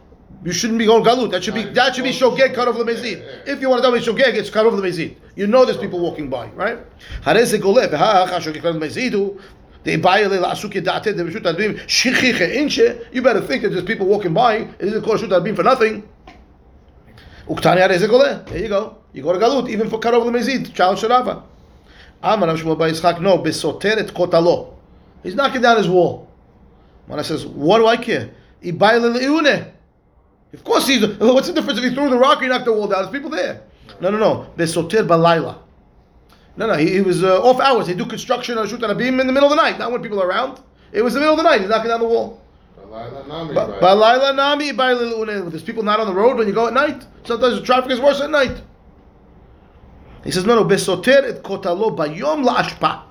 you shouldn't be going Galut. That should be that should be Shogeg cut off the Mezid. If you want to tell me Shogeg, it's cut off the Mezid. You know there's people walking by, right? Hareze goleh, v'ha ha Shogeg cut off the Mezidu. The Ibayele la'asuk yeda'ateh de Shut Rabim, shichiche inche. You better think that there's people walking by. It isn't called Shut for nothing. Uktani. There you go. You go to Galut, even for cut off the Mezid. Child Sharava. Amar Shmuel Bar Yitzchak, no, besoter et kotalo. He's knocking down his wall. Mana says, what do I care? Of course he's, (laughs) what's the difference if he threw the rock or he knocked the wall down? There's people there. No, no, no. Besoter balayla. No, no, he, he was uh, off hours. They do construction on Shut Rabim in the middle of the night, not when people are around. It was the middle of the night. He's knocking down the wall. Balayla nami, Ba- right? Balayla nami le'une. There's people not on the road when you go at night. Sometimes the traffic is worse at night. He says, no, no, besoter et kotalo bayom la'ashpa.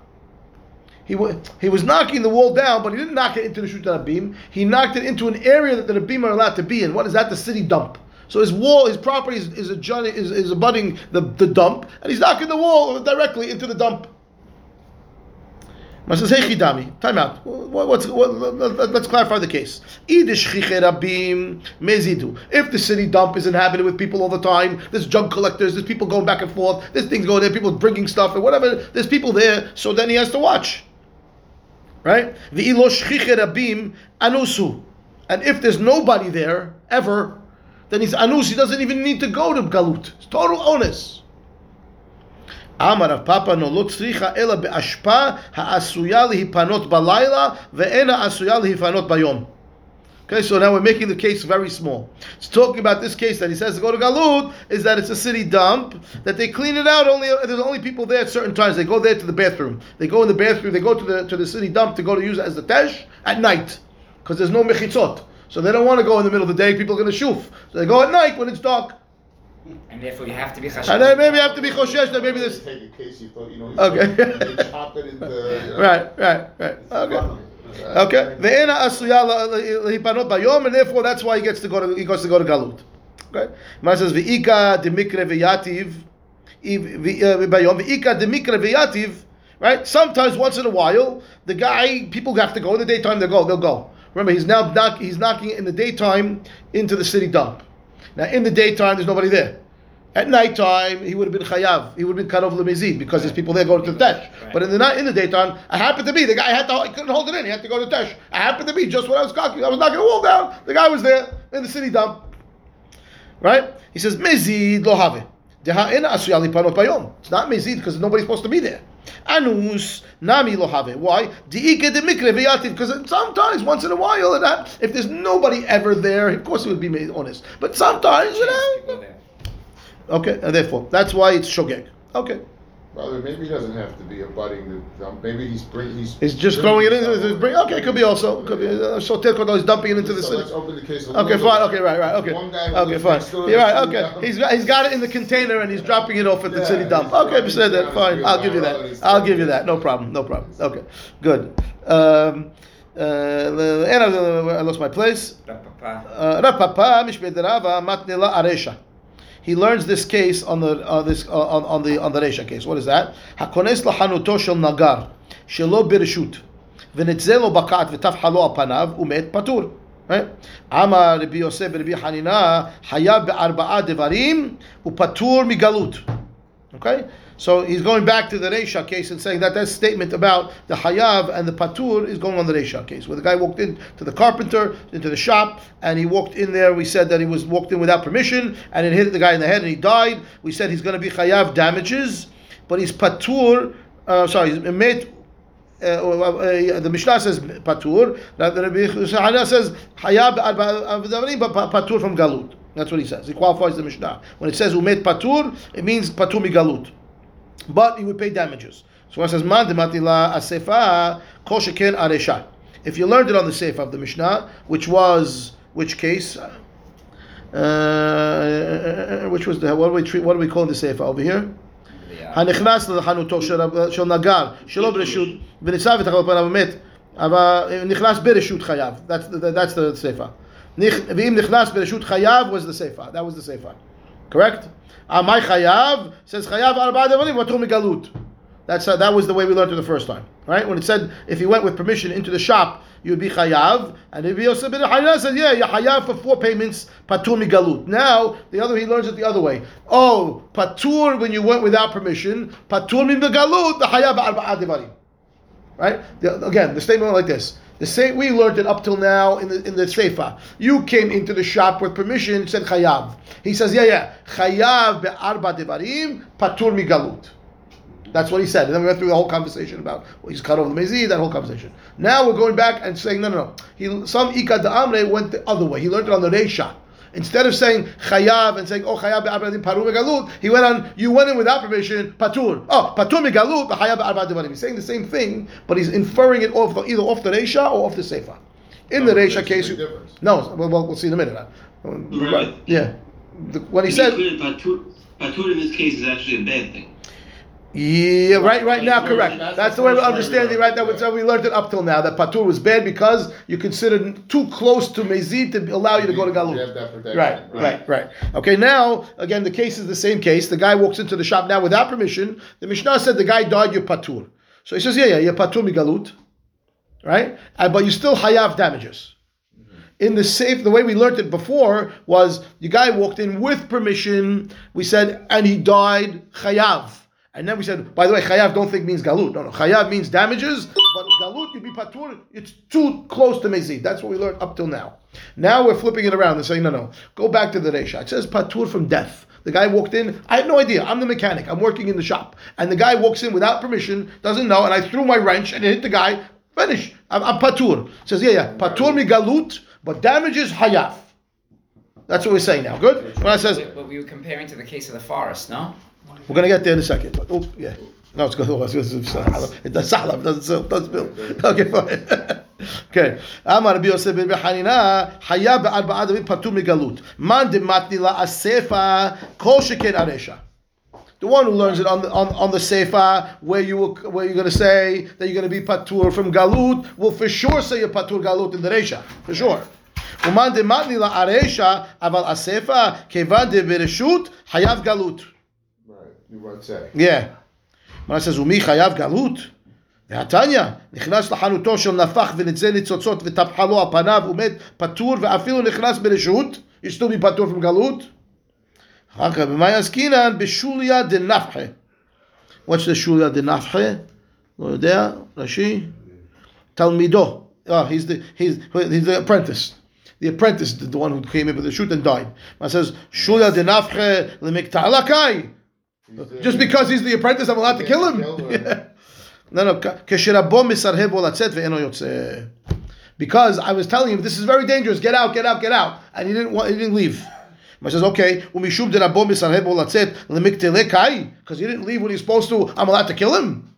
He, he was knocking the wall down, but he didn't knock it into the Shut beam. He knocked it into an area that the Rabim are allowed to be in. What is that? The city dump. So his wall, his property is, is, adjoining, is, is abutting the, the dump, and he's knocking the wall directly into the dump. Says, hey Chidami, time out. What, what, let, us clarify the case. If the city dump is inhabited with people all the time, there's junk collectors, there's people going back and forth, there's things going there, people bringing stuff and whatever, there's people there, so then he has to watch. Right? Shchiche rabim anusu. And if there's nobody there, ever, then he's anus, he doesn't even need to go to galut. It's total onus. אמר רב פאפא נו לא צריכה אלא באשפה העשויה להיפנות בלילה ואינה עשויה להיפנות ביום. Okay, so now we're making the case very small. It's talking about this case that he says to go to Galut is that it's a city dump that they clean it out. Only there's only people there at certain times. They go there to the bathroom. They go in the bathroom. They go to the to the city dump to go to use it as the tesh at night because there's no mechitzot. So they don't want to go in the middle of the day. People are going to shuf. So they go at night when it's dark. And therefore you have to be chashav. And then maybe you have to be choshesh that maybe this. Take a case you thought, you know, Okay. chop it into, you know. Right, right, right. Okay. Okay. Ve'ena asuya lehipanot bayom, and therefore that's why he gets to go to he goes to go to galut. Okay. Mar says ve'ika demikre ve'yativ uh, bayom ve'ika demikre ve'yativ. Right. Sometimes once in a while, the guy people have to go in the daytime. They go. They'll go. Remember, he's now knock, he's knocking in the daytime into the city dump. Now in the daytime, there's nobody there. At nighttime, he would have been chayav. He would have been cut off the mezid because there's people there going to the tesh. Right. But in the night, in the daytime, I happened to be the guy had to. He couldn't hold it in. He had to go to the tesh. I happened to be just when I was knocking. I was knocking the wall down. The guy was there in the city dump. Right? He says mezid lo have. Deha ena asuya lipanot bayom. It's not mezid because nobody's supposed to be there. Anus nami lo have. Why? Diike de mikre veyativ. Because sometimes, once in a while, it hap- uh, if there's nobody ever there, of course it would be made honest. But sometimes, you To know. Okay, and therefore that's why it's shogeg. Okay, Brother, maybe he doesn't have to be abutting the, um, maybe he's bring, he's. he's just throwing it into the bring. Okay, could be also could be uh, so Tilkodo is dumping it into the So city. let's open the case a Okay, fine. bit. Okay, right, right. Okay, One guy who okay, fine. next door to You're right. Okay, dump. he's got he's got it in the container and he's dropping it off at the city dump. Okay, dropping we said that. Fine. I'll give you that. I'll give you that. No problem. No problem. Okay, good. Um, uh, and I I lost my place. Rav Papa. Uh, Rav Papa mishped Rava matnila aresha. He learns this case on the uh, this uh, on, the on the Resha case. What is that? Hakones lahanuto shel nagar shelo birshut v'netze lo bakat v'tafha lo apanav umet patur. Right? Amar Rabbi Yosef Rabbi Hanina hayab be'arba'a devarim upatur migalut. Okay, so he's going back to the Reisha case and saying that that statement about the Hayav and the Patur is going on the Reisha case, where the guy walked in to the carpenter, into the shop, and he walked in there. We said that he was walked in without permission, and it hit the guy in the head, and he died. We said he's going to be Hayav damages, but he's Patur. Uh, sorry, he's made. Uh, uh, the Mishnah says patur. The Rabbi says hayab but patur from galut. That's what he says. He qualifies the Mishnah. When it says umet patur, it means patur mi galut But he would pay damages. So it says man dematila asefa kol sheken aresha. If you learned it on the sefer of the Mishnah, which was which case, uh, which was the what do we treat? What do we call the sefer over here? הנכנס לחנותו של של נגר שלא ברשות וניצב ותחל פניו ומת אבל נכנס ברשות חייו that's the, that's the sefer נכ- ואם נכנס ברשות חייו was the sefer that was the sefer Correct? Amai Chayav says Chayav Arba Devarim Vatum Galut. That's uh, that was the way we learned it the first time, right? When it said if you went with permission into the shop, you would be chayav, and if you said said yeah, you chayav for four payments, patur migalut. Now the other he learns it the other way. Oh, patur when you went without permission, patur migalut, the chayav arba'a devarim. Right? The, again, the statement went like this the same we learned it up till now in the in the sefer. You came into the shop with permission, said chayav. He says, yeah, yeah, chayav be'arba devarim patur migalut. That's what he said. And then we went through the whole conversation about well, he's cut over the mezi, that whole conversation. Now we're going back and saying, no, no, no. He, some Ika Amre went the other way. He learned it on the Reisha. Instead of saying chayav and saying, oh, chayav be'arba devarim patur megalut, he went on, you went in without permission, patur. Oh, patur megalut, the chayav be'arba devarim. He's saying the same thing, but he's inferring it off the, either off the Reisha or off the Sefer. In the No, Reisha case, you- no, well, well, we'll see in a minute. Uh, right. Yeah. The, when he said, clear, patur, patur in this case is actually a bad thing. Yeah, right, right now, correct. That's That's the way we understand it, right? That learned was how we learned it up till now. That patur was bad because you considered too close to mezid to allow you to go to galut. Right, right, right. Okay, now again, the case is the same case. The guy walks into the shop now without permission. The Mishnah said the guy died. You're patur. So he says, yeah, yeah, you're patur migalut, right? Uh, but you still hayav damages. In the safe, the way we learned it before was the guy walked in with permission. We said, and he died chayav. And then we said, by the way, chayav don't think means galut. No, no, chayav means damages, but galut you'd be patur. It's too close to mezid. That's what we learned up till now. Now we're flipping it around and saying, no, no, go back to the resha. It says patur from death. The guy walked in. I had no idea. I'm the mechanic. I'm working in the shop, and the guy walks in without permission, doesn't know, and I threw my wrench and it hit the guy. Finish. I'm, I'm patur. Says, yeah, yeah. Patur mi galut, but damages hayaf. That's what we're saying now. Good. When I says but we were comparing to the case of the forest, no? We're going to get there in a second. Oh, yeah. No, it's going to It does Sahlab, doesn't does build. Okay, fine. (laughs) okay. Amar Rabbi Yosef ben Hanina, Haya be'arba adami patur migalut. Man de matnila asefa kol sheken aresha. The one who learns it on the, on, the Sefer, where, you where you're going to say that you're going to be patur from Galut, will for sure say you're patur Galut in the Resha. For sure. Uman de matnila aresha, aval asefa, kevan de bereshut, hayav Galut You want to say. Yeah. when it says, ומי חייב גלות? והתניא, נכנס לחנותו של נפח ונצא ניצוצות וטפחה לו על פניו, הוא מת פטור ואפילו נכנס ברשות, יש still be פטור from גלות. אחר כך, במה עסקינן? בשוליה דנפחה. What's the שוליה דנפחה? לא יודע, רש"י? תלמידו. Oh, he's the, he's, he's the apprentice. The apprentice, the one who came in with the shoot and died. It says, שוליה דנפחה למקטעלקאי. Just because he's the apprentice, I'm allowed to kill him. Kill yeah. (laughs) No, no. Because I was telling him, this is very dangerous. Get out, get out, get out. And he didn't want, he didn't leave. I says, okay, because he didn't leave when he's supposed to, I'm allowed to kill him.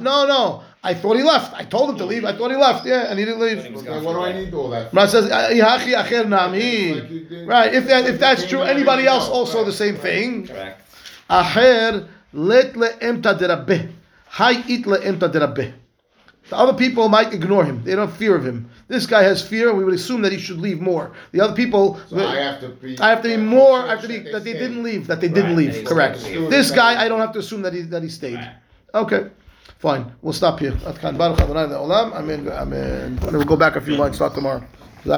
No, no. I thought he left. I told him to leave. I thought he left. Yeah, and he didn't leave. Then what do I need all that? for? Rav says, ah, "Ihachi acher nami." Right. If that if that's true, anybody else also the same thing. Correct. Acher let le'emta derabbeh. Hay it le'emta derabbeh. The other people might ignore him. They don't have fear of him. This guy has fear. And we would assume that he should leave more. The other people, So I have to be. I have to be more. I have to be that they didn't leave. That they didn't leave. Correct. This guy, I don't have to assume that he that he stayed. Right. Okay, fine. We'll stop here. At kan Baruch Adonai. Amen. Amen. We'll go back a few lines. Start tomorrow.